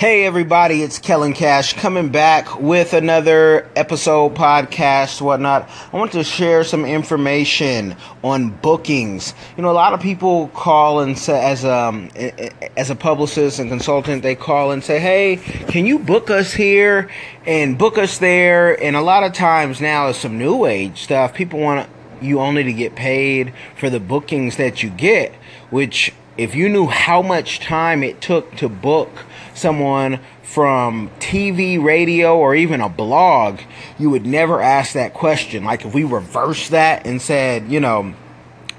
Hey everybody, it's Kellen Cash coming back with another episode, podcast, whatnot. I want to share some information on bookings. You know, a lot of people call and say, as um as a publicist and consultant, they call and say, "Hey, can you book us here and book us there?" And a lot of times now, is some new age stuff. People want you only to get paid for the bookings that you get, which if you knew how much time it took to book someone from TV, radio, or even a blog, you would never ask that question. Like if we reversed that and said, you know,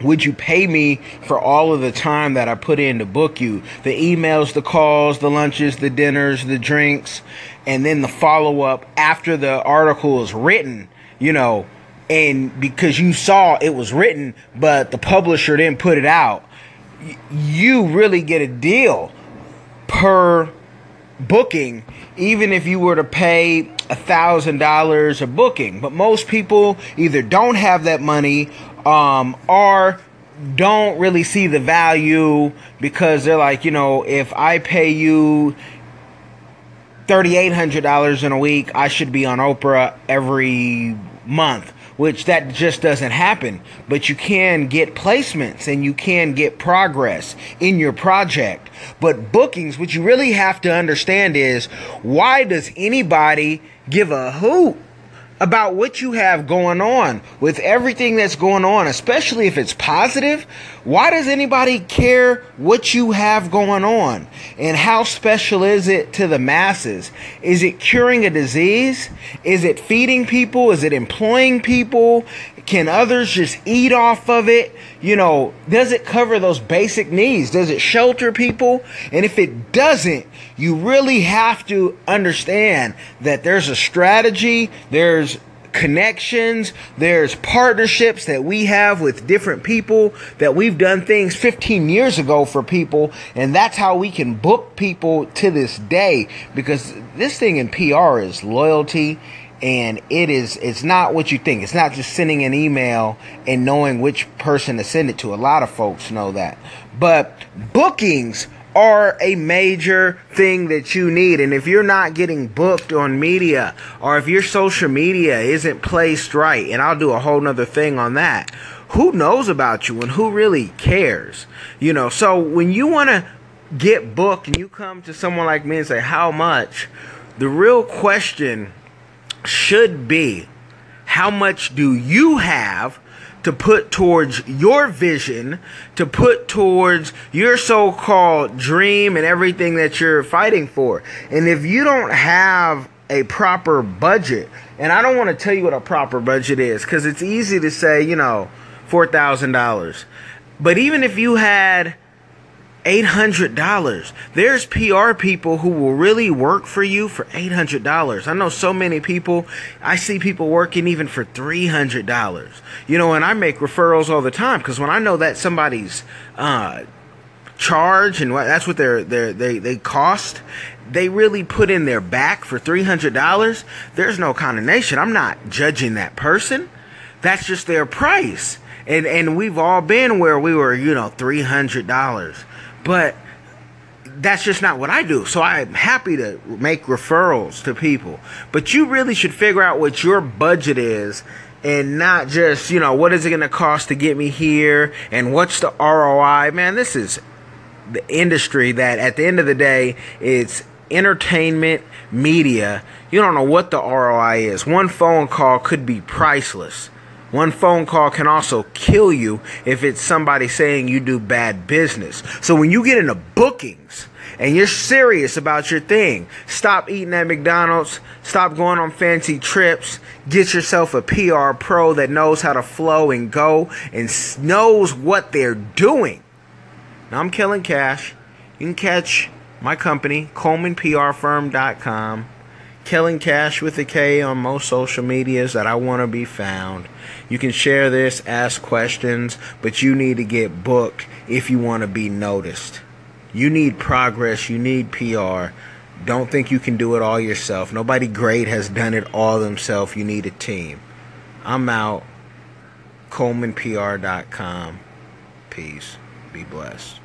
would you pay me for all of the time that I put in to book you? The emails, the calls, the lunches, the dinners, the drinks, and then the follow up after the article is written, you know, and because you saw it was written, but the publisher didn't put it out you really get a deal per booking, even if you were to pay a thousand dollars a booking. But most people either don't have that money um, or don't really see the value because they're like, you know, if I pay you $3,800 in a week, I should be on Oprah every month which that just doesn't happen. But you can get placements and you can get progress in your project. But bookings, what you really have to understand is why does anybody give a hoot about what you have going on with everything that's going on, especially if it's positive. Why does anybody care what you have going on? And how special is it to the masses? Is it curing a disease? Is it feeding people? Is it employing people? Can others just eat off of it? You know, does it cover those basic needs? Does it shelter people? And if it doesn't, you really have to understand that there's a strategy, there's connections, there's partnerships that we have with different people that we've done things 15 years ago for people, and that's how we can book people to this day because this thing in PR is loyalty and it is it's not what you think. It's not just sending an email and knowing which person to send it to. A lot of folks know that. But bookings are a major thing that you need. And if you're not getting booked on media or if your social media isn't placed right, and I'll do a whole nother thing on that, who knows about you and who really cares? You know, so when you want to get booked and you come to someone like me and say, How much? The real question should be, How much do you have? To put towards your vision, to put towards your so called dream and everything that you're fighting for. And if you don't have a proper budget, and I don't want to tell you what a proper budget is because it's easy to say, you know, $4,000. But even if you had $800. There's PR people who will really work for you for $800. I know so many people, I see people working even for $300. You know, and I make referrals all the time because when I know that somebody's uh, charge and what that's what they're, they they cost, they really put in their back for $300. There's no condemnation. I'm not judging that person. That's just their price. And and we've all been where we were, you know, $300 but that's just not what I do. So I'm happy to make referrals to people. But you really should figure out what your budget is and not just, you know, what is it going to cost to get me here and what's the ROI. Man, this is the industry that at the end of the day, it's entertainment media. You don't know what the ROI is. One phone call could be priceless. One phone call can also kill you if it's somebody saying you do bad business. So when you get into bookings and you're serious about your thing, stop eating at McDonald's, stop going on fancy trips, get yourself a PR pro that knows how to flow and go and knows what they're doing. Now I'm Kellen Cash. You can catch my company, ColemanPRFirm.com. Kellen Cash with a K on most social medias that I want to be found. You can share this, ask questions, but you need to get booked if you want to be noticed. You need progress, you need PR. Don't think you can do it all yourself. Nobody great has done it all themselves. You need a team. I'm out. ColemanPR.com. Peace. Be blessed.